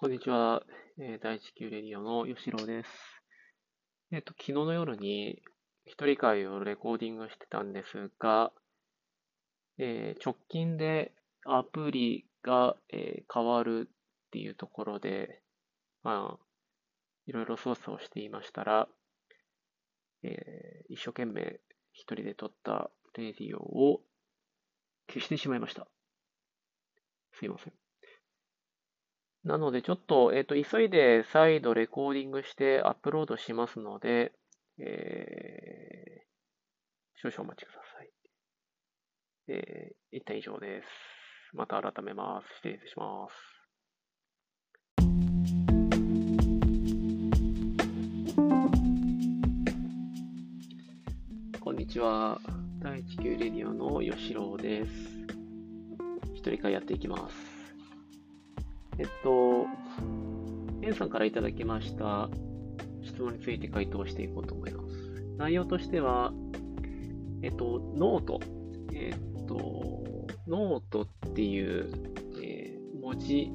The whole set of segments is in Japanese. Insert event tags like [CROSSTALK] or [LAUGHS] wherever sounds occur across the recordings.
こんにちは。えー、第一級レディオの吉郎です。えっ、と、昨日の夜に一人会をレコーディングしてたんですが、えー直近でアプリが、え変わるっていうところで、まあ、いろいろ操作をしていましたら、え一生懸命一人で撮ったレディオを消してしまいました。すいません。なので、ちょっと、えっ、と、急いで再度レコーディングしてアップロードしますので、えー、少々お待ちください。えー、一旦以上です。また改めます。失礼します。こんにちは。第一級レディオの吉郎です。一人会やっていきます。えっと、エンさんからいただきました質問について回答していこうと思います。内容としては、えっと、 note。えっと、ノートっていう、えー文字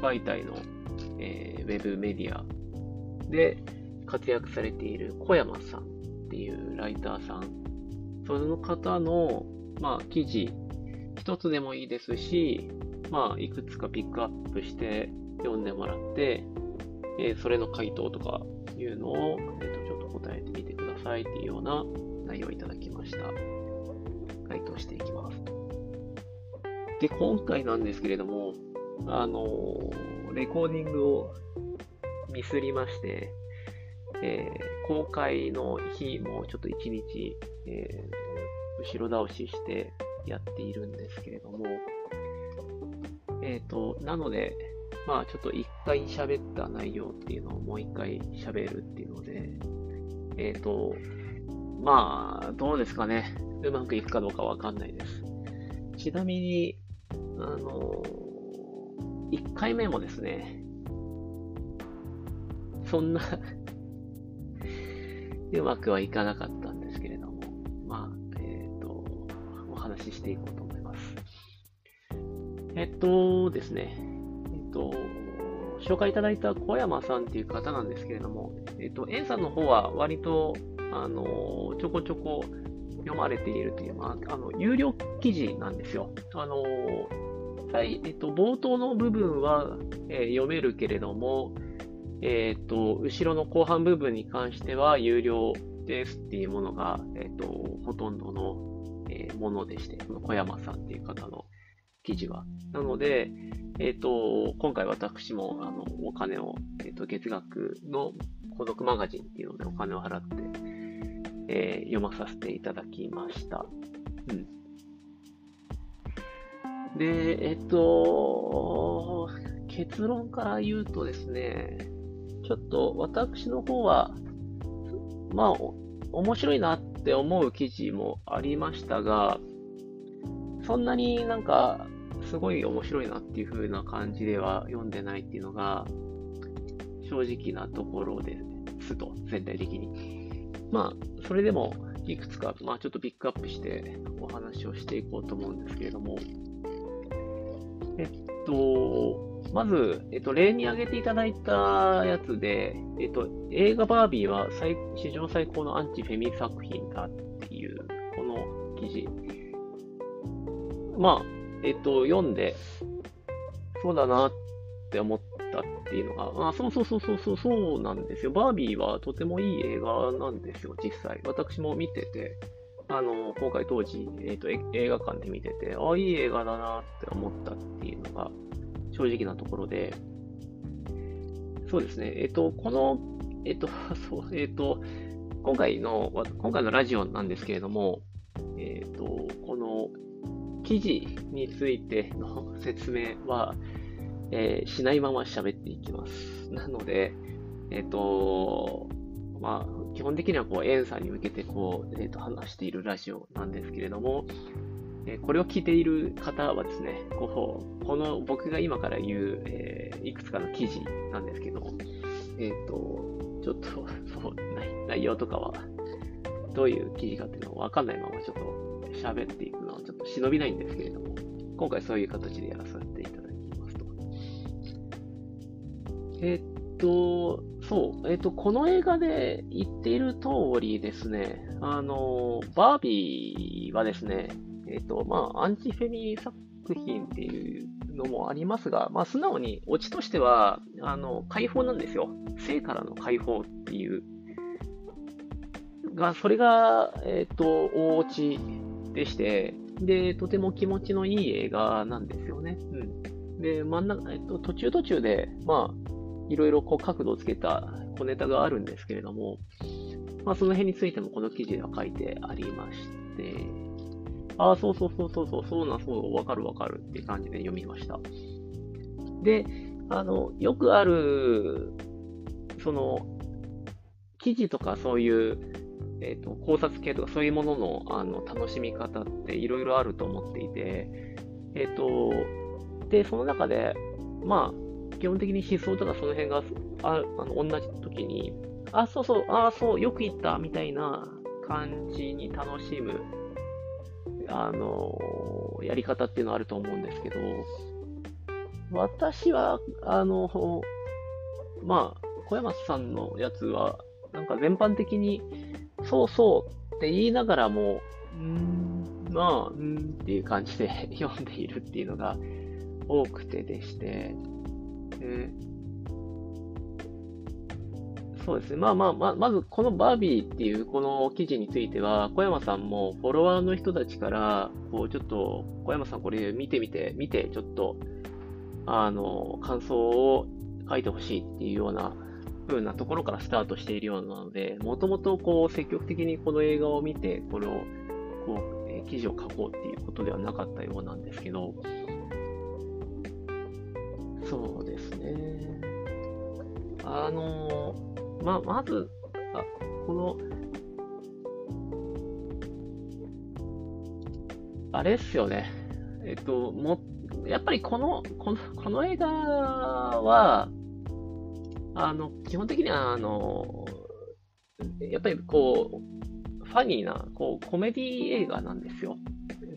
媒体の、えーウェブメディアで活躍されている小山さんっていうライターさん。その方の、まあ、記事、一つでもいいですし、まあ、いくつかピックアップして読んでもらって、えーそれの回答とかいうのを、えーとちょっと答えてみてくださいっていうような内容をいただきました。回答していきます。で、今回なんですけれども、あのーレコーディングをミスりまして、えー公開の日もちょっと一日、えー後ろ倒ししてやっているんですけれども、えっ、と、なので、まあちょっと一回喋った内容っていうのをもう一回喋るっていうので、えっ、と、まあどうですかね。うまくいくかどうかわかんないです。ちなみに、あの1回目もですね、そんな [LAUGHS] うまくはいかなかったんですけれども、まあ、えっ、と、お話ししていこうと。えっとですね、えっと、紹介いただいた小山さんっていう方なんですけれども、えっと、エンさんの方は割と、あの、ちょこちょこ読まれているという、まあ、あの、有料記事なんですよ。あの、はい、えっと、冒頭の部分は、えー読めるけれども、えっと、後ろの後半部分に関しては有料ですっていうものが、えっと、ほとんどの、えものでして、この小山さんっていう方の記事は。なので、えっと、今回私も、あの、お金を、えっと、月額の孤独マガジンっていうのでお金を払って、えー読まさせていただきました。うん。で、えっと、結論から言うとですね、ちょっと私の方は、まあ、面白いなって思う記事もありましたが、そんなになんか、すごい面白いなっていう風な感じでは読んでないっていうのが、正直なところですと、全体的に。まあ、それでも、いくつか、まあちょっとピックアップしてお話をしていこうと思うんですけれども、えっと、まず、えっと、例に挙げていただいたやつで、えっと、映画バービーは最史上最高のアンチフェミ作品だっていう、この記事。まあ、えっと、読んで、そうだなって思ったっていうのが、あ、そうそうそうそうそう、そうなんですよ。バービーはとてもいい映画なんですよ、実際。私も見てて、あの、今回当時、えっと、映画館で見てて、ああ、いい映画だなって思ったっていうのが、正直なところで、そうですね、えっと、この、えっと、[LAUGHS] そう、えっと、今回の、今回のラジオなんですけれども、えっと、この記事についての説明は、えーしないまま喋っていきます。なので、えっと、まあ、基本的にはこう、エンさんに向けてこう、えっと、話しているラジオなんですけれども、えこれを聞いている方はですね、こうこの僕が今から言う、えーいくつかの記事なんですけど、えっ、と、ちょっと、そう、内内容とかは、どういう記事かっていうのはわかんないままちょっと喋っていくのはちょっと忍びないんですけれども、今回そういう形でやらさせていただきますと。えっと、そう、えっと、この映画で言っている通りですね、あの、バービーはですね、えっと、まあ、アンチフェミ作品っていうのもありますが、まあ、素直にオチとしては、あの、解放なんですよ。性からの解放っていう。が、それが、えっと、大落ちでして、で、とても気持ちのいい映画なんですよね。うん。で、真ん中、えっと、途中途中で、まあ、いろいろこう角度をつけた小ネタがあるんですけれども、まあ、その辺についてもこの記事では書いてありまして、ああ、そうそうそうそうそう、そうな、そう、わかるわかるっていう感じで読みました。で、あの、よくある、その、記事とかそういう、えっ、ー、と、考察系とかそういうものの、あの、楽しみ方っていろいろあると思っていて、えっ、ー、と、で、その中で、まあ、基本的に思想とかその辺がああの同じ時に、あ、そうそう、あ、そう、よく言った、みたいな感じに楽しむあの、やり方っていうのはあると思うんですけど、私は、あの、まあ、小山さんのやつは、なんか全般的に、そうそうって言いながらも、うん、まあ、うんっていう感じで [LAUGHS] 読んでいるっていうのが多くてでして、でそうですね。まあまあ、まあ、まずこのバービーっていうこの記事については、小山さんもフォロワーの人たちから、こうちょっと、小山さんこれ見てみて、見て、ちょっと、あの、感想を書いてほしいっていうような風なところからスタートしているようなので、もともとこう積極的にこの映画を見て、これを、こう、記事を書こうっていうことではなかったようなんですけど、そうですね。あのま、まず、あこの、あれっすよね。えっと、も、やっぱりこの、この、この映画は、あの、基本的には、あの、やっぱりこう、ファニーな、こう、コメディ映画なんですよ。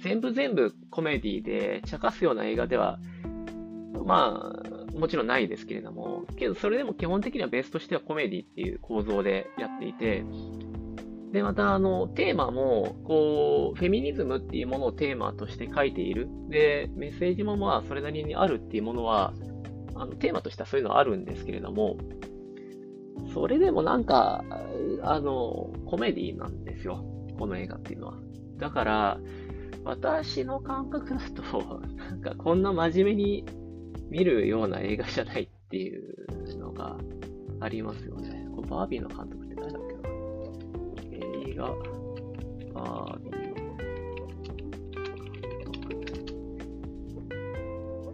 全部全部コメディで茶化すような映画では、まあ、もちろんないですけれども、けどそれでも基本的にはベースとしてはコメディっていう構造でやっていて、で、また、あの、テーマも、こう、フェミニズムっていうものをテーマとして書いている。で、メッセージもまあ、それなりにあるっていうものは、あの、テーマとしてはそういうのはあるんですけれども、それでもなんか、あの、コメディなんですよ。この映画っていうのは。だから、私の感覚だと、なんかこんな真面目に見るような映画じゃないっていうのがありますよね。こバービーの監督って誰だっけな映画、バービーの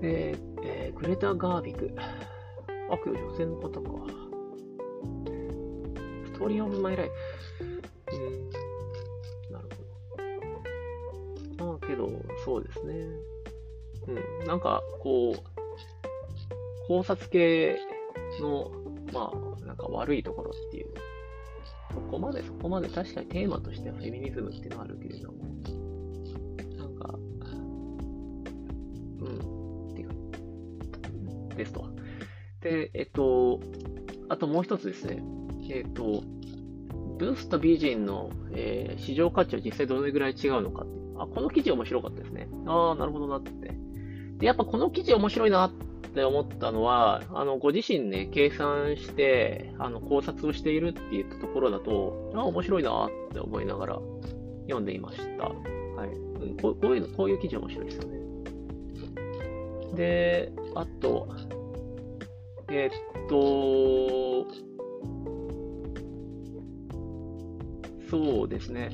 えー、えー、グレタ・ガービク。あ、けど女性の方か。ストーリー・オブ・マイ・ライフ。うん、なるほど。まあけど、そうですね。うん、なんか、こう、考察系の、まあ、なんか悪いところっていう、そこまでそこまで確かにテーマとしてはフェミニズムっていうのはあるけれども、ですと。で、えっと、あともう一つですね、えっと、ブースとビージンの、えー、市場価値は実際どれぐらい違うのかってあ、この記事面白かったですね。ああ、なるほどなって。で、やっぱこの記事面白いなって思ったのは、あの、ご自身ね、計算して、あの、考察をしているって言ったところだと、ああ、面白いなって思いながら読んでいました。はい。こうこういうの、こういう記事面白いですよね。で、あと、えー、っと、そうですね。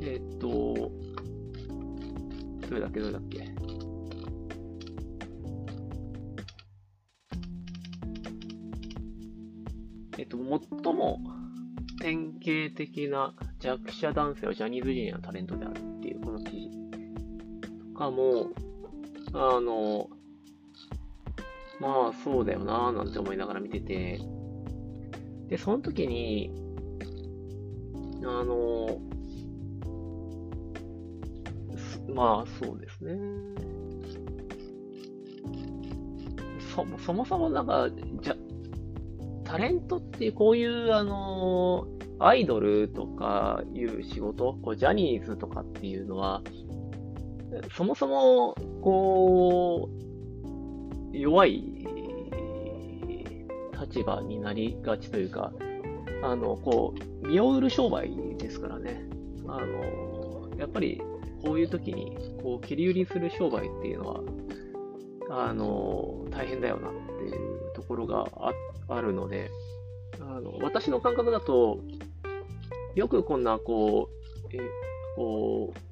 えー、っと、どれだっけ、どれだっけ。えっと、最も典型的な弱者男性はジャニーズジュニアのタレントであるっていうこの記事とかも、あの、まあそうだよなぁなんて思いながら見てて、で、その時に、あの、まあそうですね。そそもそもなんか、じゃ、タレントって、こういう、あの、アイドルとかいう仕事、こうジャニーズとかっていうのは、そもそも、こう、弱い立場になりがちというか、あの、こう、身を売る商売ですからね。あの、やっぱり、こういう時に、こう、切り売りする商売っていうのは、あの、大変だよなっていうところがああるので、あの、私の感覚だと、よくこんな、こう、え、こう、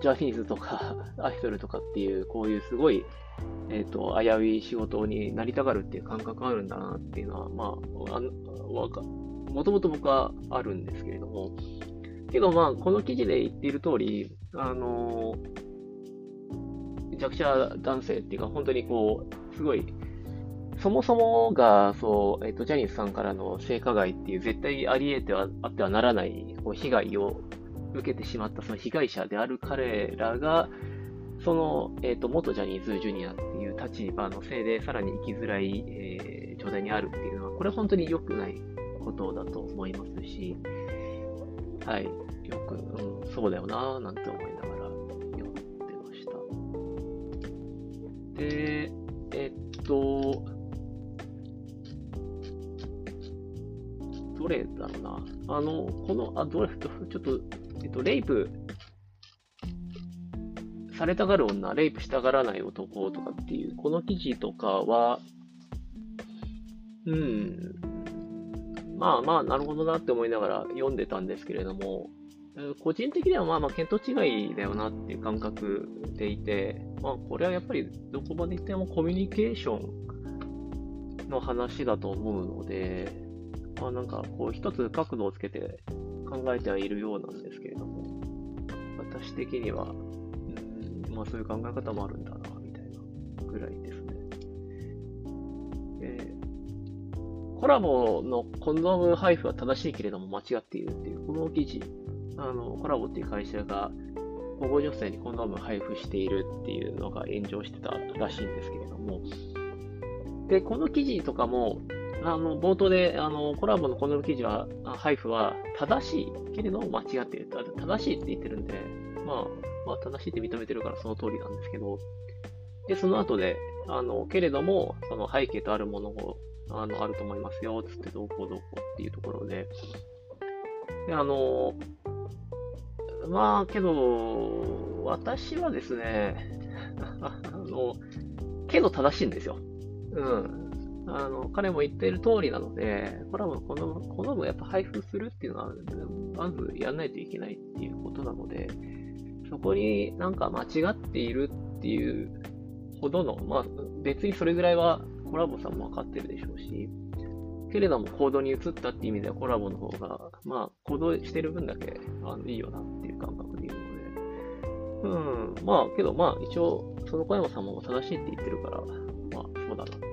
ジャニーズとか [LAUGHS] アイドルとかっていう、こういうすごい、えっ、ー、と、危うい仕事になりたがるっていう感覚があるんだなっていうのは、まあ、あわか、もともと僕はあるんですけれども、けどまあ、この記事で言っている通り、あの弱者男性っていうか、本当にこう、すごい、そもそもが、そう、えっ、ー、と、ジャニーズさんからの性加害っていう絶対あり得てはあってはならないこう被害を受けてしまったその被害者である彼らが、その、え、ー、と、元ジャニーズジュニアっていう立場のせいで、さらに生きづらい、えー、状態にあるっていうのは、これは本当に良くないことだと思いますし、はい、よく、うん、そうだよなぁ、なんて思いながら読んでました。で、えっと、どれだろうな。あの、この、あ、どれ、ちょっと、えっと、レイプされたがる女、レイプしたがらない男とかっていう、この記事とかは、うん、まあまあ、なるほどなって思いながら読んでたんですけれども、個人的にはまあまあ、見当違いだよなっていう感覚でいて、まあ、これはやっぱりどこまで言ってもコミュニケーションの話だと思うので、まあなんかこう一つ角度をつけて考えてはいるようなんですけれども、私的には、うん、まあそういう考え方もあるんだな、みたいなぐらいですね。えコラボのコンドーム配布は正しいけれども間違っているっていう、この記事、あの、コラボっていう会社が、保護女性にコンドーム配布しているっていうのが炎上してたらしいんですけれども、で、この記事とかも、あの、冒頭で、あの、コラボのこの記事は、配布は正しいけれども間違っている。正しいって言ってるんで、まあ、まあ、正しいって認めてるからその通りなんですけど、で、その後で、あの、けれども、その背景とあるものを、あの、あると思いますよ、つってどうこうどうこうっていうところで、で、あの、まあ、けど、私はですね、[LAUGHS] あの、けど正しいんですよ。うん。あの、彼も言っている通りなので、コラボこの、この分やっぱ配布するっていうのは、まずやんないといけないっていうことなので、そこになんか間違っているっていうほどの、まあ別にそれぐらいはコラボさんも分かってるでしょうし、けれども行動に移ったっていう意味ではコラボの方が、まあ行動してる分だけあのいいよなっていう感覚でいるので、うん、まあけどまあ一応その小山さんも正しいって言ってるから、まあそうだな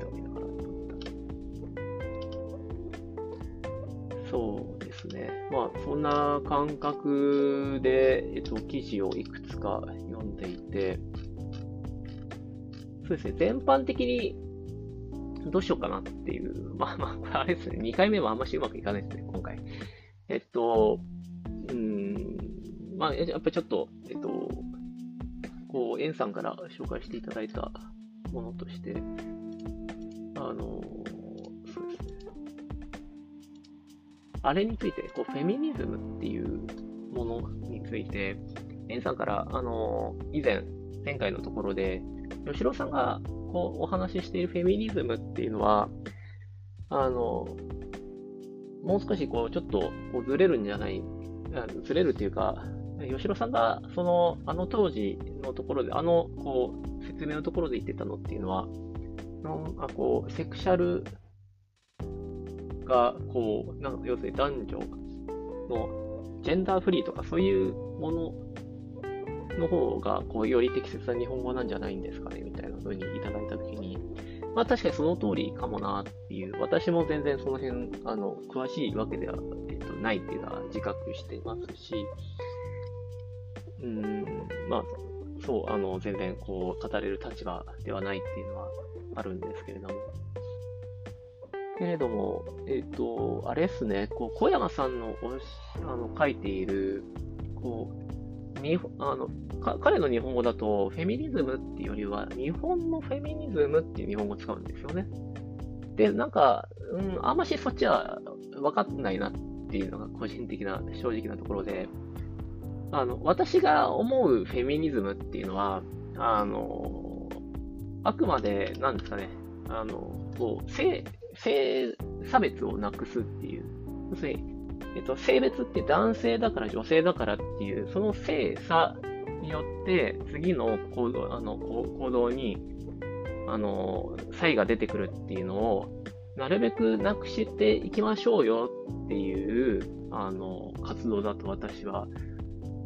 そうですね。まあ、そんな感覚で、えっと、記事をいくつか読んでいて、そうですね、全般的にどうしようかなっていう、[LAUGHS] まあまあ、これあれですね、2回目もあんましうまくいかないですね、今回。えっと、うん、まあ、やっぱりちょっと、えっと、こう、エンさんから紹介していただいたものとして、あの、あれについて、こう、フェミニズムっていうものについて、エンさんから、あの、以前、前回のところで、吉郎さんがこうお話ししているフェミニズムっていうのは、あの、もう少しこう、ちょっとこうずれるんじゃない、ずれるっていうか、吉郎さんが、その、あの当時のところで、あの、こう、説明のところで言ってたのっていうのは、のあこうセクシャルが、こう、なん要するに男女のジェンダーフリーとかそういうものの方が、こう、より適切な日本語なんじゃないんですかね、みたいな風にいただいたときに、まあ確かにその通りかもなっていう、私も全然その辺、あの、詳しいわけでは、えっと、ないっていうのは自覚してますし、うん、まあ、そう、あの、全然こう、語れる立場ではないっていうのはあるんですけれども。けれども、えっ、ー、と、あれですね、こう、小山さんのあの書いている、こう、にあの彼の日本語だと、フェミニズムっていうよりは、日本のフェミニズムっていう日本語を使うんですよね。で、なんか、うん、あんましそっちは分かってないなっていうのが個人的な、正直なところで、あの、私が思うフェミニズムっていうのは、あの、あくまで、なんですかね、あの、こう、性、性差別をなくすっていう、要するに、えっと、性別って男性だから女性だからっていう、その性差によって、次の行動あの行動に、あの、差異が出てくるっていうのを、なるべくなくしていきましょうよっていう、あの、活動だと私は、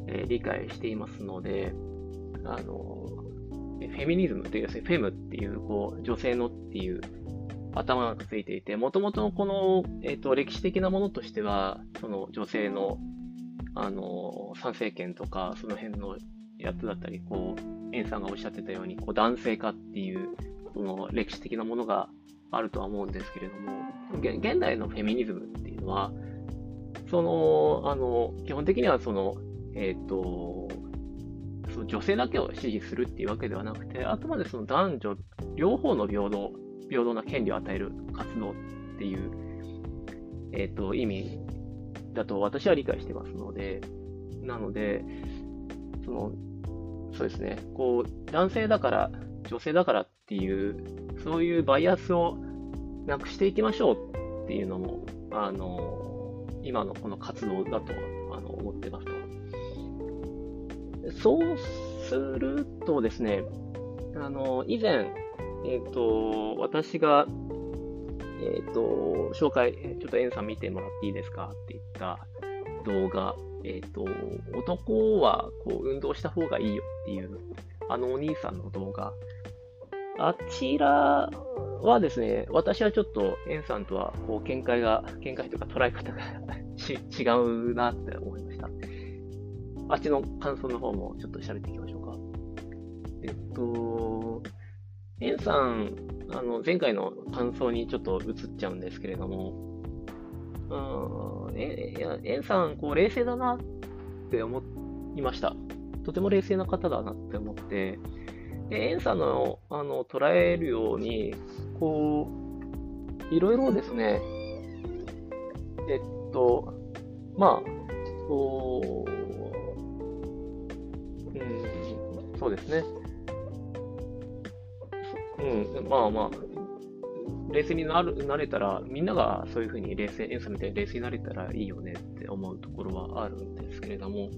えー、理解していますので、あの、フェミニズムという、フェムっていう、こう、女性のっていう頭がついていて、もともとこの、えっ、ー、と、歴史的なものとしては、その女性の、あの、参政権とか、その辺のやつだったり、こう、エンさんがおっしゃってたように、こう、男性化っていう、その歴史的なものがあるとは思うんですけれども、現代のフェミニズムっていうのは、その、あの、基本的にはその、えっ、ー、と、その女性だけを支持するっていうわけではなくて、あくまでその男女両方の平等、平等な権利を与える活動っていう、えっ、ー、と、意味だと私は理解してますので、なので、その、そうですね、こう、男性だから、女性だからっていう、そういうバイアスをなくしていきましょうっていうのも、あの、今のこの活動だとあの思ってますと。そうするとですね、あの、以前、えっ、ー、と、私が、えっ、ー、と、紹介、ちょっとエンさん見てもらっていいですかって言った動画、えっ、ー、と、男はこう運動した方がいいよっていう、あのお兄さんの動画。あちらはですね、私はちょっとエンさんとはこう見解が、見解とか捉え方が [LAUGHS] 違うなって思いました。あっちの感想の方もちょっと喋っていきましょうか。えっと、エンさん、あの、前回の感想にちょっと移っちゃうんですけれども、うん、え、エンさん、こう、冷静だなって思いました。とても冷静な方だなって思って、で、エンさんの、あの、捉えるように、こう、いろいろですね、えっと、まあ、こう、うん、そうですね。うん、まあまあ、冷静になるなれたら、みんながそういうふうに冷静、エンサみたいに冷静になれたらいいよねって思うところはあるんですけれども、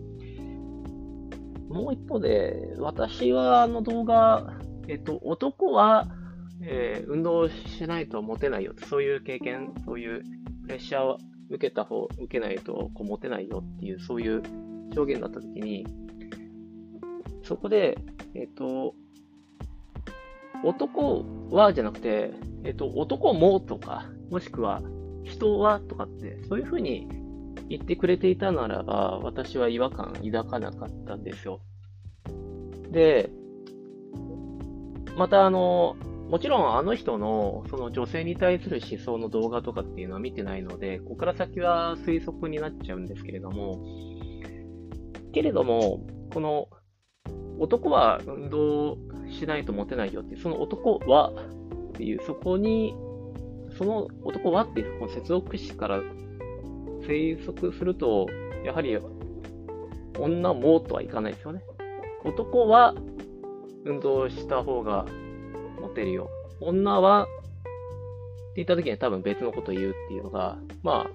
もう一方で、私はあの動画、えっと、男は、えー、運動しないとモテないよそういう経験、そういうプレッシャーを受けた方、受けないとこうモテないよっていう、そういう表現だったときに、そこで、えっと、男はじゃなくて、えっと、男もとか、もしくは人はとかって、そういうふうに言ってくれていたならば、私は違和感抱かなかったんですよ。で、またあの、もちろんあの人のその女性に対する思想の動画とかっていうのは見てないので、ここから先は推測になっちゃうんですけれども、けれども、この男は運動しないとモテないよって、その男はっていう、そこに、その男はっていうこの接続詞から推測すると、やはり女もとはいかないですよね。男は運動した方がモテるよ。女はって言った時には多分別のことを言うっていうのが、まあ、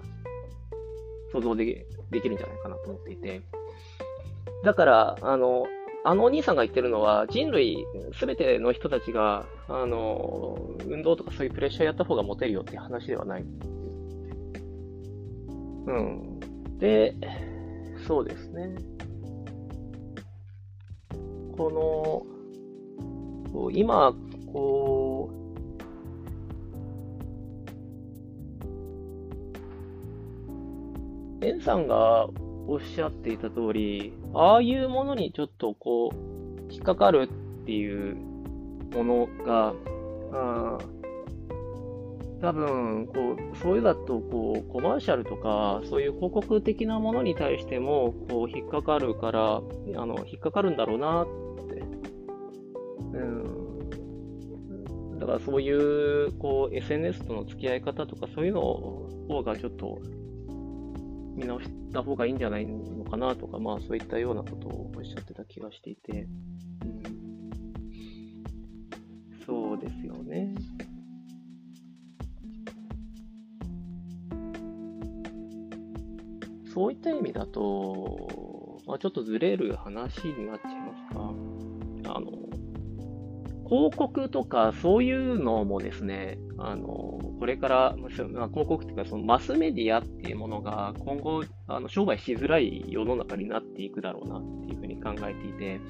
想像できるんじゃないかなと思っていて。だから、あの、あのお兄さんが言ってるのは、人類すべての人たちが、あの、運動とかそういうプレッシャーやった方がモテるよっていう話ではない。うん。で、そうですね。この、今、こう、エンさんがおっしゃっていた通り、ああいうものにちょっとこう、引っかかるっていうものが、あ多分こう、そういうだとこうコマーシャルとか、そういう広告的なものに対してもこう引っかかるから、あの引っかかるんだろうなって。うん、だからそういうこう SNS との付き合い方とか、そういうのを方がちょっと見直した方がいいんじゃないのかなとか、まあそういったようなことをおっしゃってた気がしていて。うん、そうですよね。そういった意味だと、まあ、ちょっとずれる話になっちゃ。広告とかそういうのもですね、あの、これから、まあ、広告というか、そのマスメディアっていうものが今後、あの商売しづらい世の中になっていくだろうなっていうふうに考えていて、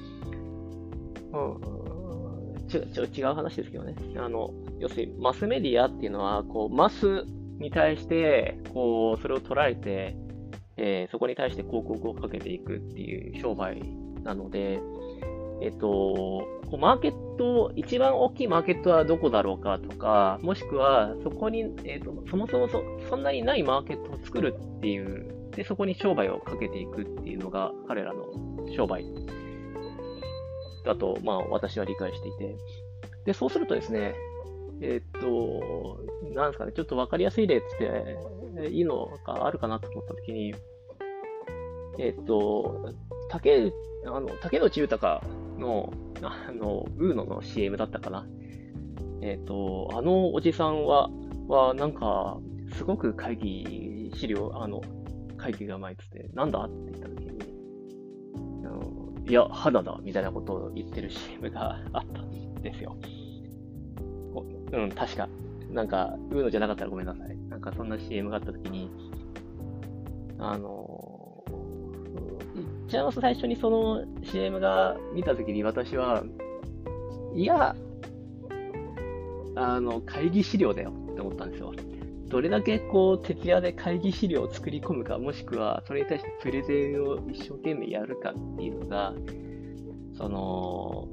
うん、ちち違う話ですけどね。あの、要するにマスメディアっていうのは、こう、マスに対して、こう、それを捉えて、えー、そこに対して広告をかけていくっていう商売なので、えっと、マーケット、一番大きいマーケットはどこだろうかとか、もしくはそこに、えっと、そもそもそそんなにないマーケットを作るっていう、で、そこに商売をかけていくっていうのが彼らの商売だと、まあ私は理解していて。で、そうするとですね、えっと、なんですかね、ちょっとわかりやすい例っていいのがあるかなと思ったときに、えっと、竹、あの、竹内豊の、あの、ウーノの CM だったかな。えっと、あのおじさんは、は、なんか、すごく会議資料、あの、会議がうまいっつって、なんだ？って言ったときに、あのいや、肌だ、みたいなことを言ってる CM があったんですよ。うん、確か。なんか、ウーノじゃなかったらごめんなさい。なんかそんな CM があったときに、あの、一番最初にその CM が見たときに私は、いや、あの、会議資料だよって思ったんですよ。どれだけこう、徹夜で会議資料を作り込むか、もしくは、それに対してプレゼンを一生懸命やるかっていうのが、その、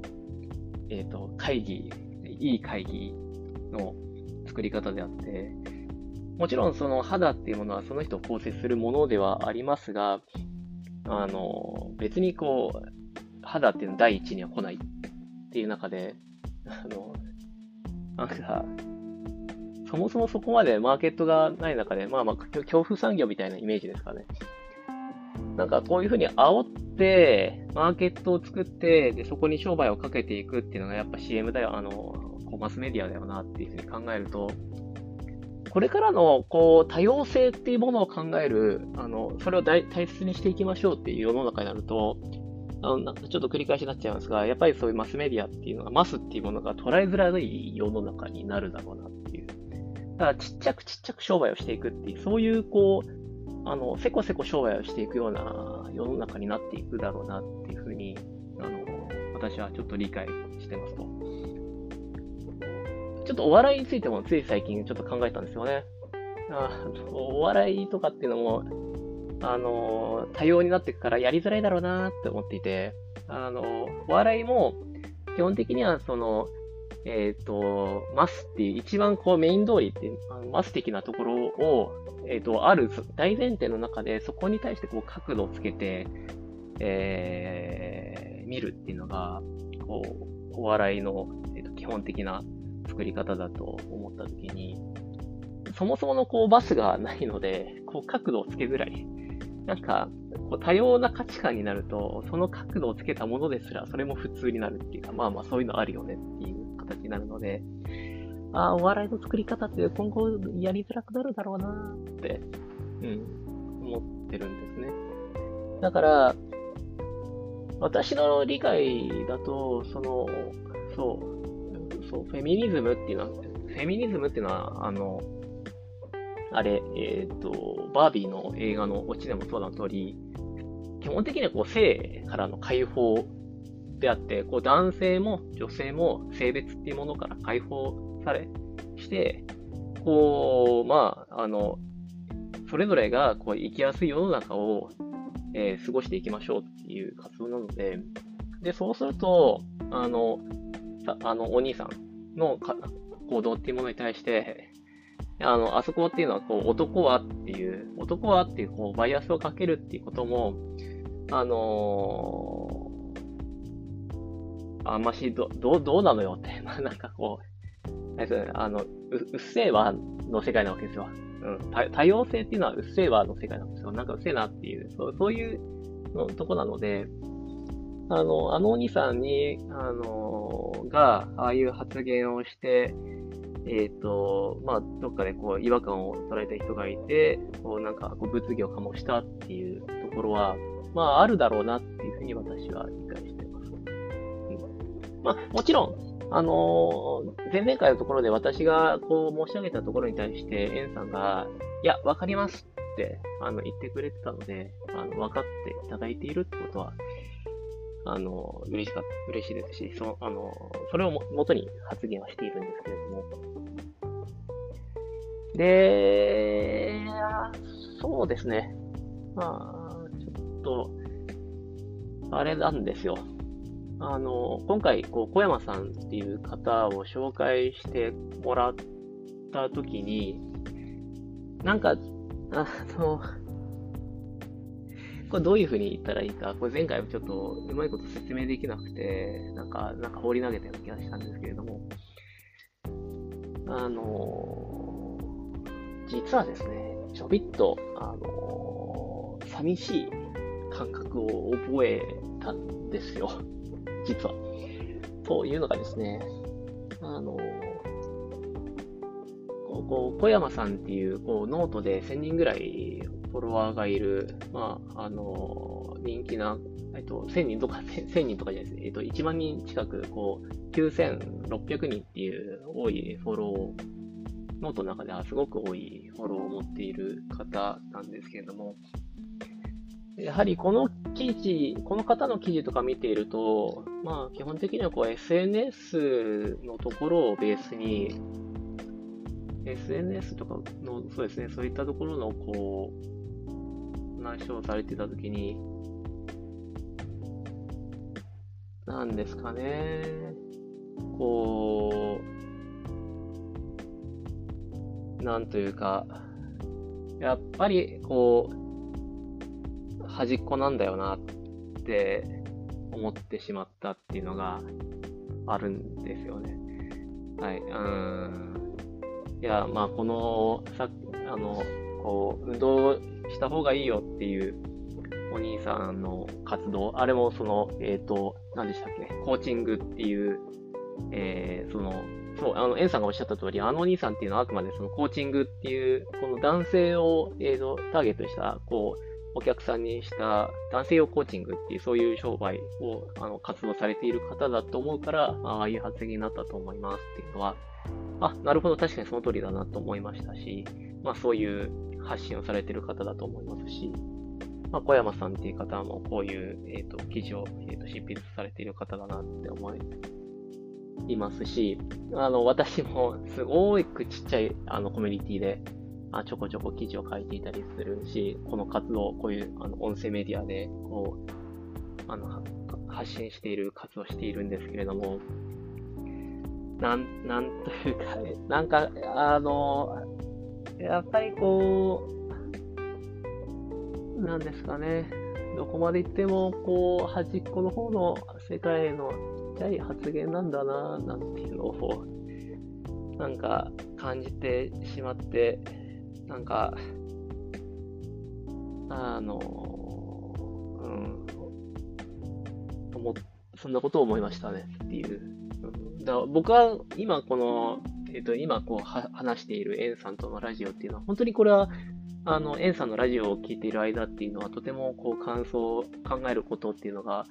えっ、ー、と、会議、いい会議の作り方であって、もちろんその肌っていうものはその人を構成するものではありますが、あの、別にこう、肌っていうのは第一には来ないっていう中で、あの、なんか、そもそもそこまでマーケットがない中で、まあまあ、恐怖産業みたいなイメージですかね。なんかこういうふうに煽って、マーケットを作って、で、そこに商売をかけていくっていうのがやっぱ CM だよ、あの、マスメディアだよなっていうふうに考えると、これからのこう多様性っていうものを考える、あのそれを大切にしていきましょうっていう世の中になると、あのちょっと繰り返しになっちゃいますが、やっぱりそういうマスメディアっていうのが、マスっていうものが捉えづらい世の中になるだろうなっていう。だからちっちゃくちっちゃく商売をしていくっていう、そういうこう、あの、せこせこ商売をしていくような世の中になっていくだろうなっていうふうに、あの、私はちょっと理解してますと。ちょっとお笑いについてもつい最近ちょっと考えたんですよね。あお笑いとかっていうのも、あの、多様になっていくからやりづらいだろうなって思っていて、あの、お笑いも基本的にはその、えっ、ー、と、マスっていう一番こうメイン通りっていうあのマス的なところを、えっ、ー、と、ある大前提の中でそこに対してこう角度をつけて、えー、見るっていうのが、こう、お笑いの、えーと基本的な作り方だと思った時に、そもそものこうバスがないので、こう角度をつけづらい。なんか、こう多様な価値観になると、その角度をつけたものですら、それも普通になるっていうか、まあまあそういうのあるよねっていう形になるので、ああ、お笑いの作り方って今後やりづらくなるだろうなって、うん、思ってるんですね。だから、私の理解だと、その、そう、そう、フェミニズムっていうのは、フェミニズムっていうのは、あの、あれ、えっ、ー、と、バービーの映画のオチでもそうな通り、基本的にはこう性からの解放であって、こう男性も女性も性別っていうものから解放され、して、こう、まあ、あの、それぞれがこう生きやすい世の中を、えー、過ごしていきましょうっていう活動なので、で、そうすると、あの、あの、お兄さんの行動っていうものに対して、あの、あそこっていうのは、こう、男はっていう、男はっていう、こう、バイアスをかけるっていうことも、あのー、あんまし、ど、どう、どうなのよって、[LAUGHS] まあ、なんかこう、あの、ううっせぇわの世界なわけですよ。うん、多様性っていうのはうっせぇわの世界なんですよ。なんかうっせぇなっていう、そうそういうのとこなので、あの、あのお兄さんに、あのー、が、ああいう発言をして、えっ、ー、と、まあ、どっかでこう、違和感を捉えた人がいて、こう、なんか、こう、物議を醸したっていうところは、まあ、あるだろうなっていうふうに私は理解してます。うん、まあ、もちろん、あのー、前々回のところで私がこう申し上げたところに対して、エンさんが、いや、わかりますって、あの、言ってくれてたので、あの、分かっていただいているってことは、あの、嬉しかった、嬉しいですし、その、あの、それをもとに発言はしているんですけれども。で、そうですね。まあ、ちょっと、あれなんですよ。あの、今回、こう、小山さんっていう方を紹介してもらったときに、なんか、あの、これどういうふうに言ったらいいか、これ前回もちょっとうまいこと説明できなくて、なんか、なんか放り投げたような気がしたんですけれども、あの実はですね、ちょびっと、あの寂しい感覚を覚えたんですよ。実は。というのがですね、あのこう、小山さんっていう、こう、ノートで1000人ぐらいフォロワーがいる、まあ、あの、人気な、えっと、1000人とか、[LAUGHS] 1000人とかじゃないですね、えっと、1万人近く、こう、9600人っていう多いフォロー、ノートの中ではすごく多いフォローを持っている方なんですけれども、やはりこの記事、この方の記事とか見ていると、まあ基本的にはこう SNS のところをベースに、SNS とかの、そうですね、そういったところのこう、話をされてたときに、なんですかね、こう、なんというか、やっぱり、こう、端っこなんだよなって思ってしまったっていうのがあるんですよね。はい。うん。いや、まあ、この、さあの、こう、運動した方がいいよっていうお兄さんの活動、あれもその、えっ、ー、と、何でしたっけ、コーチングっていう、えー、その、そう、あの、エンさんがおっしゃった通り、あのお兄さんっていうのはあくまでそのコーチングっていう、この男性を、えーと、ターゲットした、こう、お客さんにした男性用コーチングっていう、そういう商売をあの活動されている方だと思うから、ああいう発言になったと思いますっていうのは、あ、なるほど、確かにその通りだなと思いましたし、まあそういう発信をされている方だと思いますし、まあ、小山さんっていう方もこういう、えーと、記事を、えーと、執筆されている方だなって思いますし、あの私もすごくちっちゃいあのコミュニティであちょこちょこ記事を書いていたりするし、この活動、こういうあの音声メディアでこうあの発信している、活動しているんですけれども、なん、なんというか、ね、なんか、あの、やっぱりこう、なんですかね、どこまで行っても、こう、端っこの方の世界へのちっちゃい発言なんだな、なんていうのを、なんか感じてしまって、なんか、あの、うん、思そんなことを思いましたねっていう。だ僕は今このえっ、と、今こう話しているエンさんとのラジオっていうのは、本当にこれは、あの、エンさんのラジオを聴いている間っていうのは、とてもこう感想、考えることっていうのが、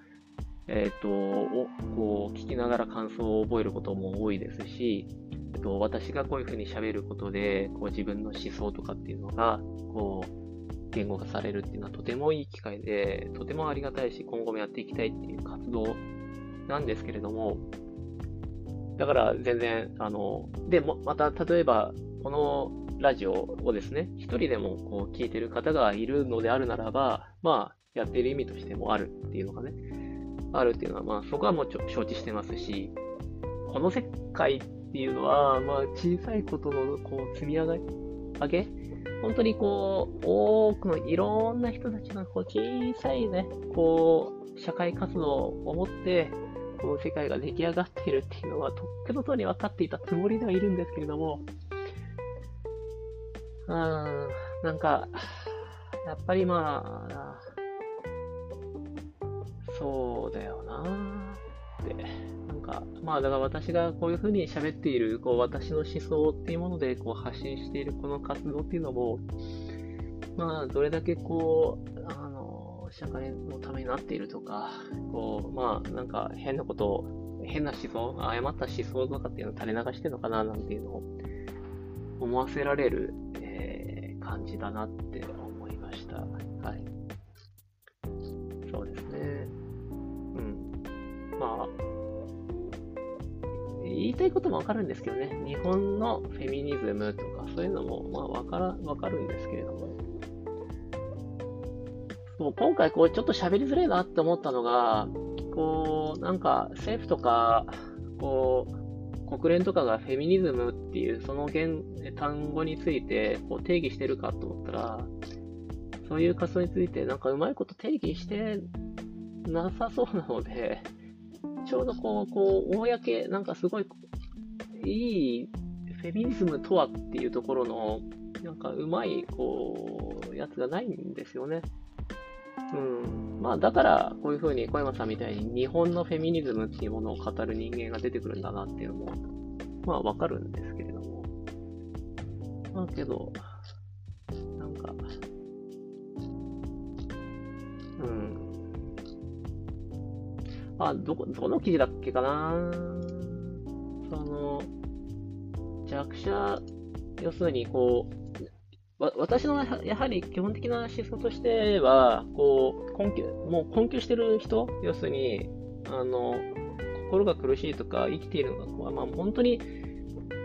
えっ、と、をこう聞きながら感想を覚えることも多いですし、えっと、私がこういうふうに喋ることで、こう自分の思想とかっていうのが、こう、言語化されるっていうのはとてもいい機会で、とてもありがたいし、今後もやっていきたいっていう活動なんですけれども、だから全然、あの、で、も、また例えば、このラジオをですね、一人でもこう聞いてる方がいるのであるならば、まあ、やってる意味としてもあるっていうのがね、あるっていうのは、まあ、そこはもうちょ承知してますし、この世界っていうのは、まあ、小さいことのこう積み上げ、本当にこう、多くのいろんな人たちがこう小さいね、こう、社会活動を持って、この世界が出来上がっているっていうのは、とっくのとに分かっていたつもりではいるんですけれども、うん、なんか、やっぱりまあ、そうだよなって。なんか、まあだから私がこういうふうに喋っている、こう私の思想っていうものでこう発信しているこの活動っていうのも、まあどれだけこう、社会のためになっているとか、こう、まあなんか変なことを、変な思想、誤った思想とかっていうのを垂れ流してるのかななんていうのを思わせられる、えー、感じだなって思いました。はい。そうですね。うん。まあ、言いたいこともわかるんですけどね。日本のフェミニズムとか、そういうのも、まあ、わから、わかるんですけれども。もう今回、こう、ちょっと喋りづらいなって思ったのが、こう、なんか、政府とか、こう、国連とかがフェミニズムっていう、その単語について、こう、定義してるかと思ったら、そういう活動について、なんかうまいこと定義してなさそうなので、ちょうどこう、こう、公、なんかすごい、いいフェミニズムとはっていうところの、なんかうまい、こう、やつがないんですよね。うん。まあ、だから、こういうふうに小山さんみたいに日本のフェミニズムっていうものを語る人間が出てくるんだなっていうのも、まあ、わかるんですけれども。まあ、けど、なんか、うん。あ、どこ、どの記事だっけかな？その、弱者、要するに、こう、私のやはり基本的な思想としては、こう、根拠、もう困窮してる人、要するに、あの、心が苦しいとか、生きているのが、まあ、本当に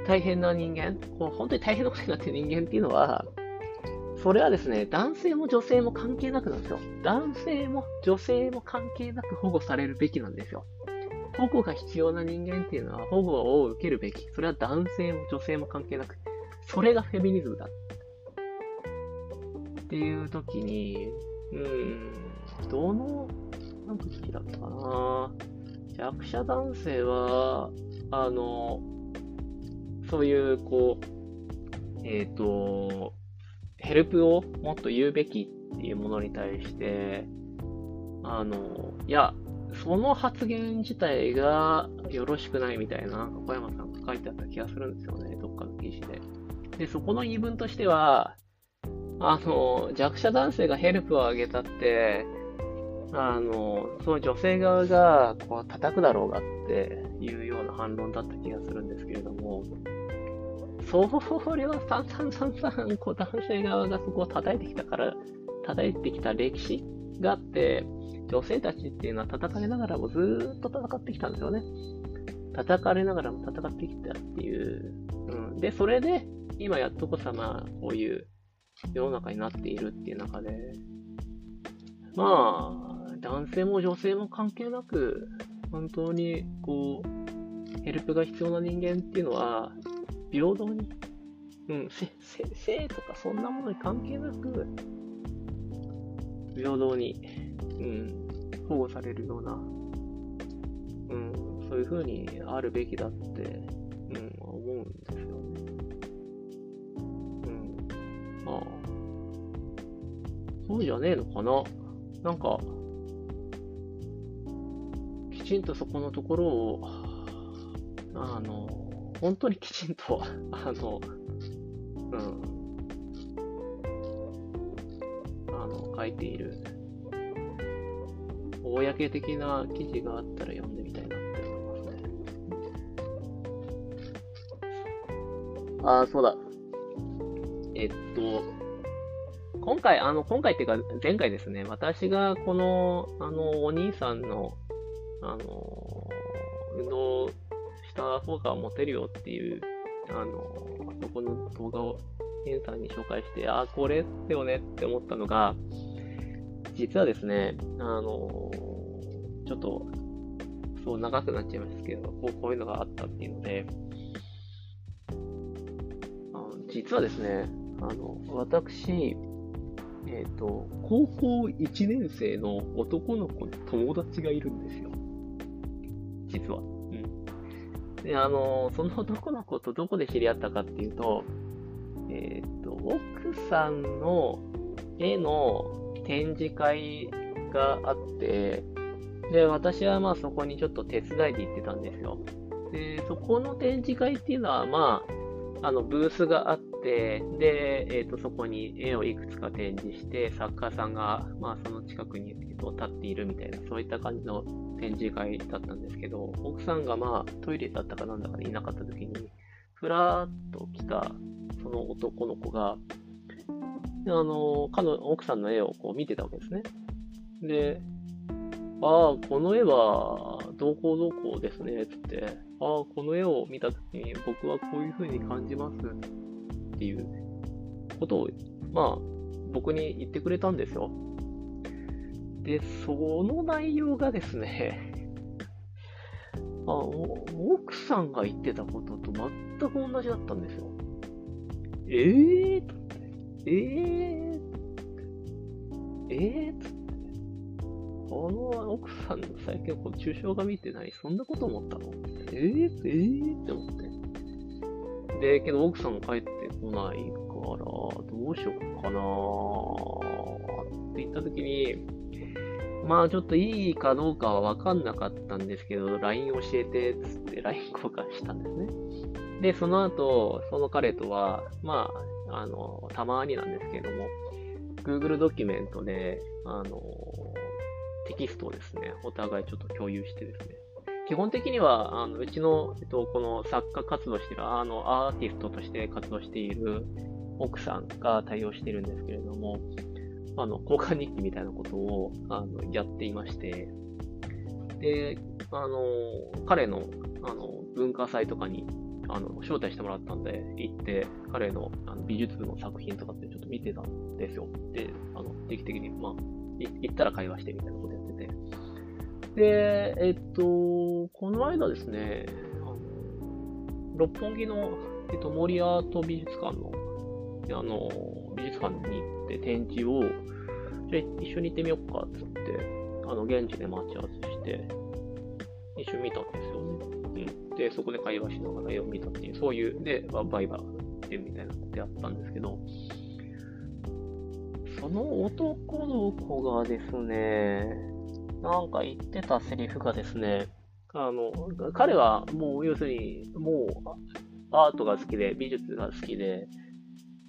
大変な人間、こう本当に大変なことになっている人間っていうのは、それはですね、男性も女性も関係なくなんですよ。男性も女性も関係なく保護されるべきなんですよ。保護が必要な人間っていうのは保護を受けるべき。それは男性も女性も関係なく。それがフェミニズムだ。っっていう時に、うん、どの、何の時だったかな弱者男性は、あの、そういう、こう、えっ、ー、と、ヘルプをもっと言うべきっていうものに対して、あの、いや、その発言自体がよろしくないみたいな、小山さんが書いてあった気がするんですよね、どっかの記事で。で、そこの言い分としては、あの、弱者男性がヘルプをあげたって、あの、その女性側がこう叩くだろうがっていうような反論だった気がするんですけれども、それはさんさんさんさん、こう男性側がそこを叩いてきたから、叩いてきた歴史があって、女性たちっていうのは叩かれながらもずっと戦ってきたんですよね。叩かれながらも戦ってきたっていう。うん、で、それで、今やっとこさま、こういう世の中になっているっていう中で、まあ、男性も女性も関係なく、本当に、こう、ヘルプが必要な人間っていうのは、平等に、うん、性とかそんなものに関係なく、平等に、うん、保護されるような、うん、そういう風にあるべきだって、うん、思うんですよね。あ、そうじゃねえのかな。なんか、きちんとそこのところを、あの、本当にきちんと、[LAUGHS] あの、うん、あの、書いている、公的な記事があったら読んでみたいなって思いますね。ああ、そうだ。えっと、今回、あの、今回っていうか、前回ですね、私がこの、あの、お兄さんの、あの、運動した方がモテるよっていう、あの、そこの動画をケンさんに紹介して、あ、これっすよねって思ったのが、実はですね、あの、ちょっとそう長くなっちゃいますけど、こうこういうのがあったっていうので、あ実はですね、あの私、え、ー、と、高校1年生の男の子に友達がいるんですよ。実は。うん。で、あの、その男の子とどこで知り合ったかっていうと、えっ、ー、と、奥さんの絵の展示会があって、で、私はまあそこにちょっと手伝いで行ってたんですよ。で、そこの展示会っていうのはまあ、あの、ブースがあって、で、え、ー、と、そこに絵をいくつか展示して、作家さんが、まあ、その近くに、えー、と立っているみたいな、そういった感じの展示会だったんですけど、奥さんがまあ、トイレだったかなんだかでいなかった時に、ふらっと来た、その男の子が、あの、彼の奥さんの絵をこう見てたわけですね。で、ああ、この絵は、どうこうどうこうですね、つって、ああ、この絵を見たときに僕はこういう風に感じますっていうことを、まあ、僕に言ってくれたんですよ。で、その内容がですね [LAUGHS] あ、奥さんが言ってたことと全く同じだったんですよ。ええー、ええー、ええー、この奥さんの最近この抽象画見てない？そんなこと思ったの？えー、えー、って思って。で、けど奥さんも帰っないから、どうしよっかなって言った時に、まあちょっといいかどうかはわかんなかったんですけど、LINE 教えてっ、つって LINE 交換したんですね。で、その後、その彼とは、まあ、あの、たまになんですけども、Google ドキュメントで、あの、テキストをですね、お互いちょっと共有してですね、基本的には、あのうちの、えっと、この作家活動してる、あの、アーティストとして活動している奥さんが対応してるんですけれども、あの、交換日記みたいなことを、あの、やっていまして、で、あの、彼の、あの、文化祭とかに、あの、招待してもらったんで、行って、彼のあの美術部の作品とかってちょっと見てたんですよ。で、あの、定期的に、まあ、行ったら会話してみたいなことやってて。で、えっと、この間ですね、六本木の、えっと、森アート美術館の、あの、美術館に行って展示を、じゃ一緒に行ってみようかってって、あの、現地で待ち合わせして、一緒に見たんですよね。うん。で、そこで会話しながら絵を見たっていう、そういう、で、バイバイみたいなことやったんですけど、その男の子がですね、なんか言ってたセリフがですね、あの、彼はもう要するに、もうアートが好きで、美術が好きで、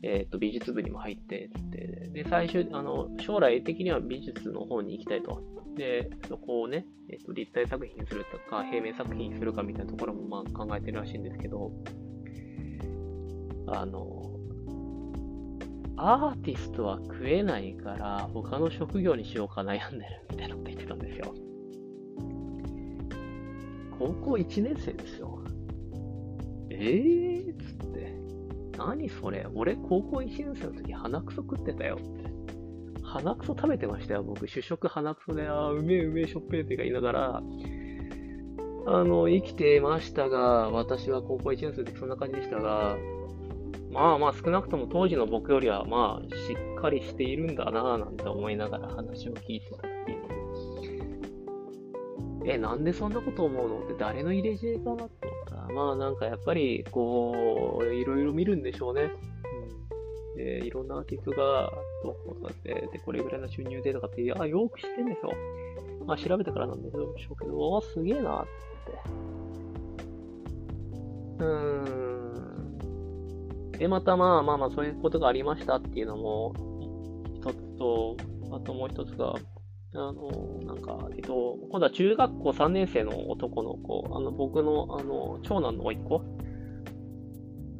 えっ、ー、と、美術部にも入って、って、で、最終、あの、将来的には美術の方に行きたいと。で、そこをね、えっ、ー、と、立体作品するとか、平面作品するかみたいなところも、まあ、考えてるらしいんですけど、あの、アーティストは食えないから、他の職業にしようか悩んでるみたいなこと言ってたんですよ。高校1年生ですよ。えー？っつって。何それ？俺高校1年生の時鼻くそ食ってたよって。鼻くそ食べてましたよ、僕。主食鼻くそで、あうめえうめえしょっぺーって言いながら、あの、生きてましたが、私は高校1年生の時そんな感じでしたが、まあまあ少なくとも当時の僕よりはまあしっかりしているんだなぁなんて思いながら話を聞いてた時に、え、なんでそんなこと思うのって誰の入れ知恵かなと思ったら、まあなんかやっぱりこう、いろいろ見るんでしょうね。うん、で、いろんなアーティストがどうこうとかって、で、これぐらいの収入でとかって、いや、よく知ってんでしょ。まあ調べてからなんでしょうけど、あ、すげえなって。うーん。で、またまあまあまあそういうことがありましたっていうのも一つと、あともう一つが、あの、なんか、えっと、今度は中学校3年生の男の子、あの、僕の、あの、長男の甥っ子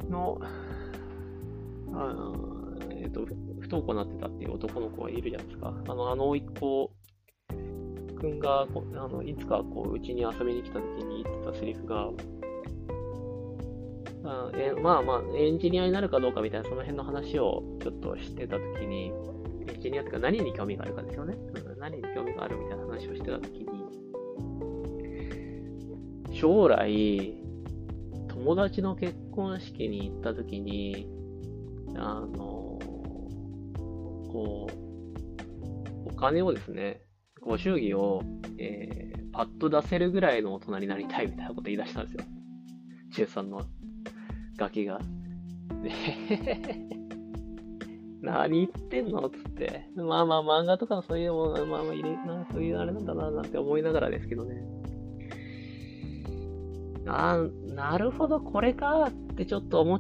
の、あえっと、不登校になってたっていう男の子がいるじゃないですか。あの、あの甥っ子くんが、あの、いつかこう、うちに遊びに来た時に言ってたセリフが、あえまあまあ、エンジニアになるかどうかみたいな、その辺の話をちょっとしてたときに、エンジニアとか何に興味があるかですよね。何に興味があるみたいな話をしてたときに、将来、友達の結婚式に行った時に、あの、こう、お金をですね、ご祝儀を、えー、パッと出せるぐらいの大人になりたいみたいなこと言い出したんですよ。中3のガキが。で、[LAUGHS] 何言ってんの？つって。まあまあ漫画とかそういうもの、まあまあ入れ、なそういうあれなんだな、なんて思いながらですけどね。ああ、なるほど、これかってちょっと思っ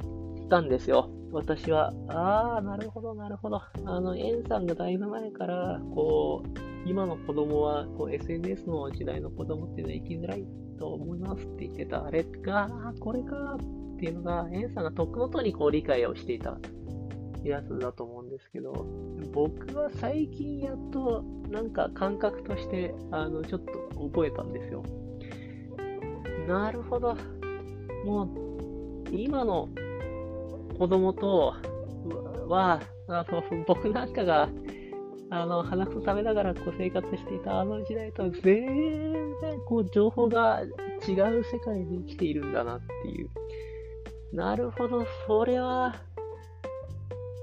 たんですよ。私は。ああ、なるほど、なるほど。あの、エンさんがだいぶ前から、こう、今の子供は、こう、SNS の時代の子供っていうのは生きづらいと思いますって言ってた、あれが、これかっっていうのが、エンさんがとっくのとにこう理解をしていたやつだと思うんですけど、僕は最近やっと、なんか感覚として、あの、ちょっと覚えたんですよ。なるほど。もう、今の子供とは、あの、僕なんかが、あの、鼻くそ食べながらこう生活していたあの時代とは全然こう情報が違う世界に生きているんだなっていう。なるほど、それは、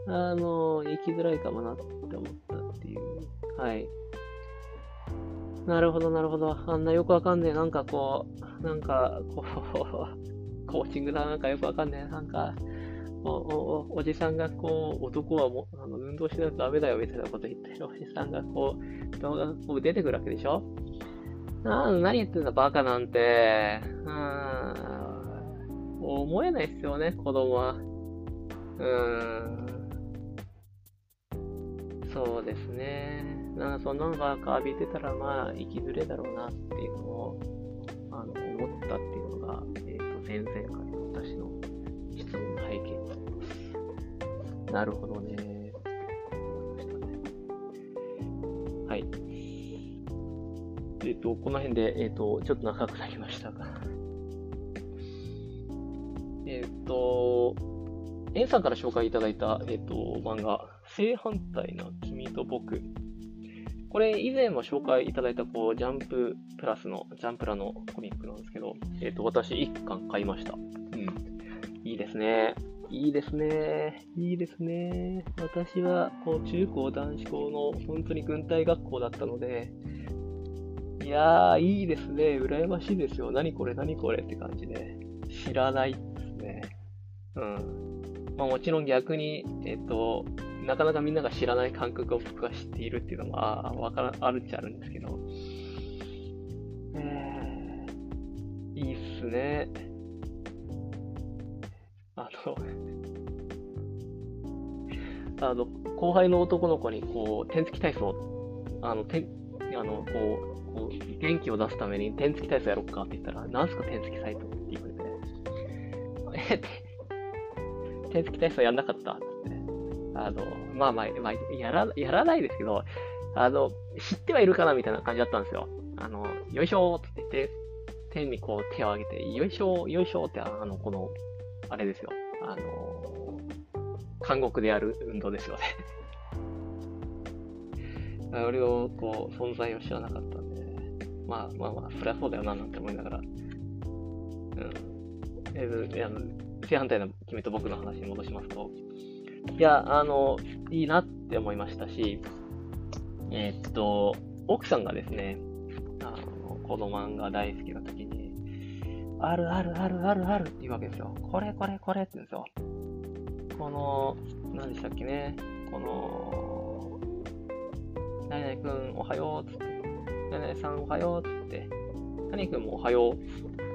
あの、生きづらいかもなって思ったっていう。はい。なるほど、なるほど。あんなよくわかんねえ。なんかこう、なんか、こう、[LAUGHS] コーチングだなんかよくわかんねえ。なんか、おおおじさんがこう、男はもあの運動しないとダメだよみたいなこと言ってるおじさんがこう、動画がこう出てくるわけでしょな何言ってんだバカなんて。うん。思えないっすよね、子供は。うん。そうですね。なんかそんなのばっか浴びてたら、まあ、生きづれだろうなっていうのを、あの、思ったっていうのが、えっ、ー、と、前々回の私の質問の背景になります。なるほどね。はい。えっ、ー、と、この辺で、えっ、ー、と、ちょっと長くなりましたが。えっ、と、エンさんから紹介いただいた、えっ、と、漫画、正反対な君と僕。これ以前も紹介いただいたこうジャンププラスのジャンプラのコミックなんですけど、えっ、ー、と、私1巻買いました。うん。いいですね。いいですね。いいですね。私はこう中高男子校の本当に軍隊学校だったので、いやー、いいですね。羨ましいですよ。何これ、何これって感じで。知らないですね。うん。まあもちろん逆に、えっ、と、なかなかみんなが知らない感覚を僕が知っているっていうのは、わから、あるっちゃあるんですけど、えー、いいっすね。あの、あの、後輩の男の子に、こう、天付き体操、あの、てあの、こう、こう、元気を出すために天付き体操やろうかって言ったら、なんすか天付きサイトって言われて、え、天付き体操やんなかったあの、まあまあ、まあ、やら、やらないですけど、あの、知ってはいるかなみたいな感じだったんですよ。あの、よいしょーって言って、天にこう手を挙げて、よいしょー、よいしょーって、あの、この、あれですよ。あの、韓国でやる運動ですよね [LAUGHS] 俺のこう存在を知らなかったんで、まあまあまあ、そりゃそうだよななんて思いながら、うん。えー、あの正反対の君と僕の話に戻しますと、いや、あの、いいなって思いましたし、えー、っと、奥さんがですね、あの、この漫画大好きな時に、あるあるあるあるあるって言うわけですよ。これこれこれって言うんですよ。この、何でしたっけね、この、何々くんおはようっつって、何々さんおはようっつって、何くんもおはよう。に、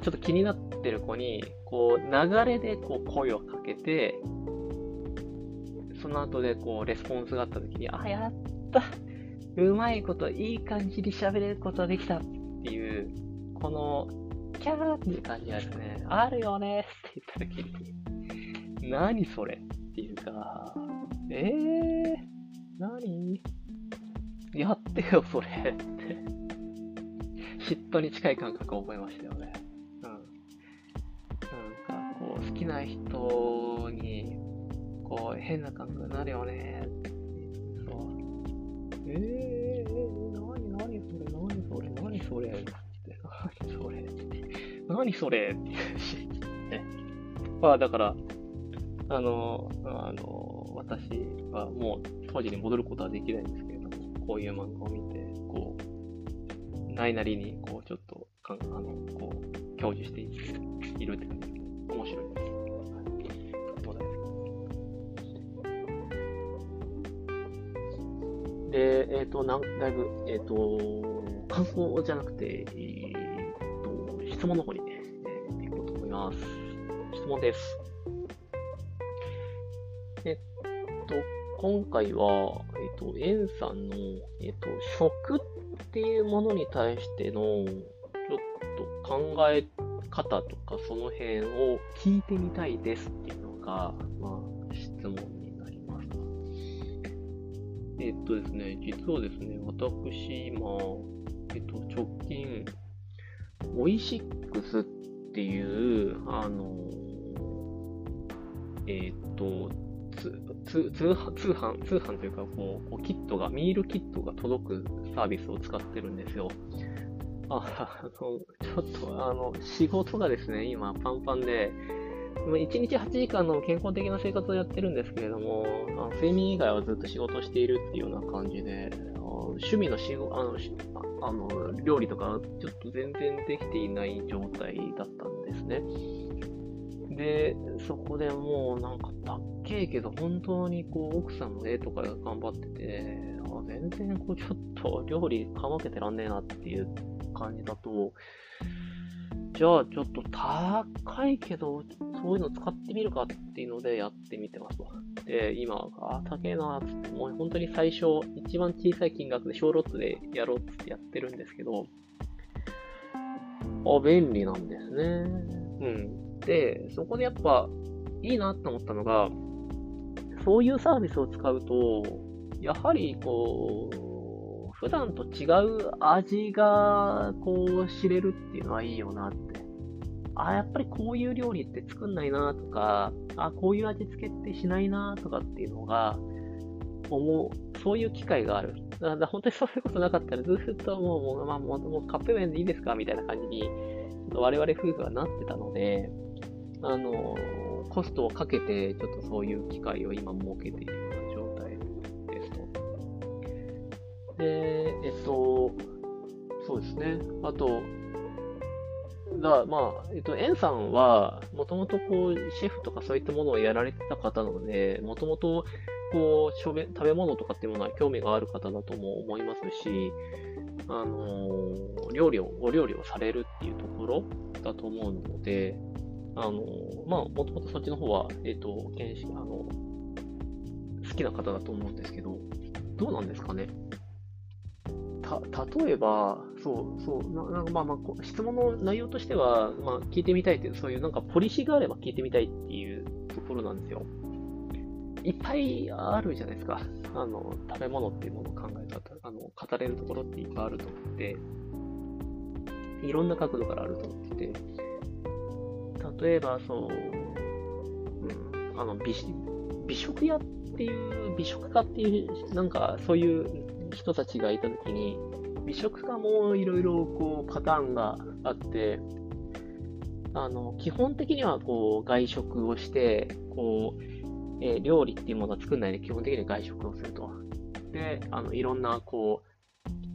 ちょっと気になってる子に、こう、流れでこう声をかけて、その後でこう、レスポンスがあった時に、あ、やったうまいこと、いい感じに喋れることができたっていう、この、キャーっていう感じがですね、あるよねって言った時に、何それっていうか、えー、何？やってよ、それって。嫉妬に近い感覚を覚えましたよね。好きな人に、こう、変な感覚になるよね。そう。えー、何、何それ、何それ、何それって。何それ何それってね。まあだから、あの、あの、私はもう当時に戻ることはできないんですけれども、こういう漫画を見て、こう、ないなりに、こう、ちょっとかん、あの、こう、享受しているって感じで、面白いです。で、えっ、ー、と、なんだいぶ、えっ、ー、と、感想じゃなくて、えっ、と、質問の方にね、えー、いこうと思います。質問です。えっと、今回は、えっと、エンさんの、えっと、食っていうものに対しての、ちょっと考え方とか、その辺を聞いてみたいですっていうのが、まあ、質問になります。えっとですね、実はですね、私、今、えっと、直近、オイシックスっていう、あの、えっと、通通、通販、通販というかこう、こうキットが、ミールキットが届くサービスを使ってるんですよ。あ、あの、ちょっと、あの、仕事がですね、今パンパンで、1日8時間の健康的な生活をやってるんですけれども、あの睡眠以外はずっと仕事しているっていうような感じで、趣味の仕事、あの、あの料理とか、ちょっと全然できていない状態だったんですね。で、そこでもうなんか、たっけえけど、本当にこう、奥さんの絵とか頑張ってて、あ全然こう、ちょっと料理かまけてらんねえなっていう感じだと、じゃあちょっと高いけど、そういうの使ってみるかっていうのでやってみてますと。で、今、あ、高えなつって、もう本当に最初、一番小さい金額で小ロットでやろうつってやってるんですけど、あ、便利なんですね。うん。で、そこでやっぱいいなって思ったのが、そういうサービスを使うと、やはりこう、普段と違う味がこう知れるっていうのはいいよなって。あ、やっぱりこういう料理って作んないなとか、あ、こういう味付けってしないなとかっていうのが、思う、そういう機会がある。だから本当にそういうことなかったらずっともう、もう、まあ、もうカップ麺でいいですかみたいな感じに、我々夫婦はなってたので、あの、コストをかけて、ちょっとそういう機会を今設けているで、えっと、そうですね。あと、だまあ、えっと、エンさんは、もともとこう、シェフとかそういったものをやられてた方なので、もともと、こう、食べ物とかっていうものは興味がある方だとも思いますし、あのー、料理を、お料理をされるっていうところだと思うので、あの、まあ、もともとそっちの方は、えっ、と、検視、あの、好きな方だと思うんですけど、どうなんですかね？た、例えば、そう、そう、ななんかまあまあ、質問の内容としては、まあ、聞いてみたいっていう、そういうなんかポリシーがあれば聞いてみたいっていうところなんですよ。いっぱいあるじゃないですか。あの、食べ物っていうものを考え方、あの、語れるところっていっぱいあると思って、いろんな角度からあると思ってて、例えば、そう、うん、あの美、美食屋っていう、美食家っていう、なんかそういう人たちがいたときに、美食家もいろいろこうパターンがあって、あの、基本的にはこう外食をして、こう、えー、料理っていうものは作んないで基本的に外食をすると。で、あの、いろんなこう、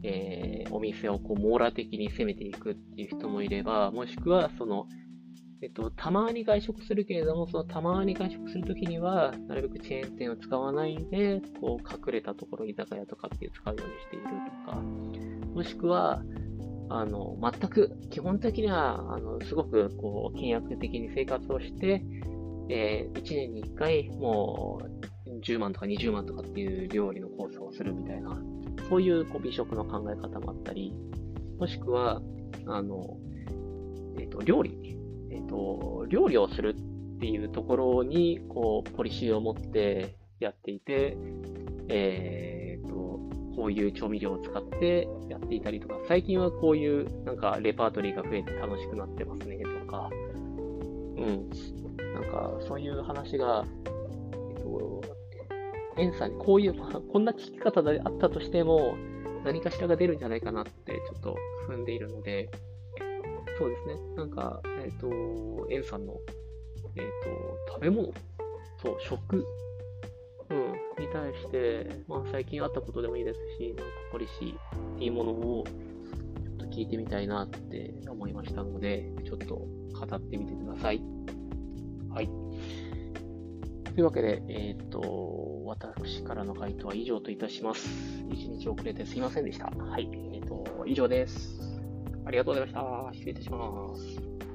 えー、お店をこう網羅的に攻めていくっていう人もいれば、もしくはそのえっと、たまに外食するけれども、そのたまに外食するときには、なるべくチェーン店を使わないで、こう、隠れたところ、居酒屋とかっていう使うようにしているとか、もしくは、あの、全く、基本的には、あの、すごく、こう、倹約的に生活をして、えー、1年に1回、もう、10万とか20万とかっていう料理のコースをするみたいな、そういうこう美食の考え方もあったり、もしくは、あの、えっ、と、料理えっ、ー、と、料理をするっていうところに、こう、ポリシーを持ってやっていて、えっ、ー、と、こういう調味料を使ってやっていたりとか、最近はこういうなんかレパートリーが増えて楽しくなってますねとか、うん。なんかそういう話が、えっと、エンさんにこういう、[LAUGHS] こんな聞き方であったとしても、何かしらが出るんじゃないかなってちょっと踏んでいるので、そうですね。なんか、えっ、と、エンさんの、えっ、と、食べ物、そう、食、うん、に対して、まあ、最近あったことでもいいですし、なんかポリシーっていうものを、ちょっと聞いてみたいなって思いましたので、ちょっと語ってみてください。はい。というわけで、えっ、ー、と、私からの回答は以上といたします。一日遅れてすいませんでした。はい。えっ、ー、と、以上です。ありがとうございました。失礼いたします。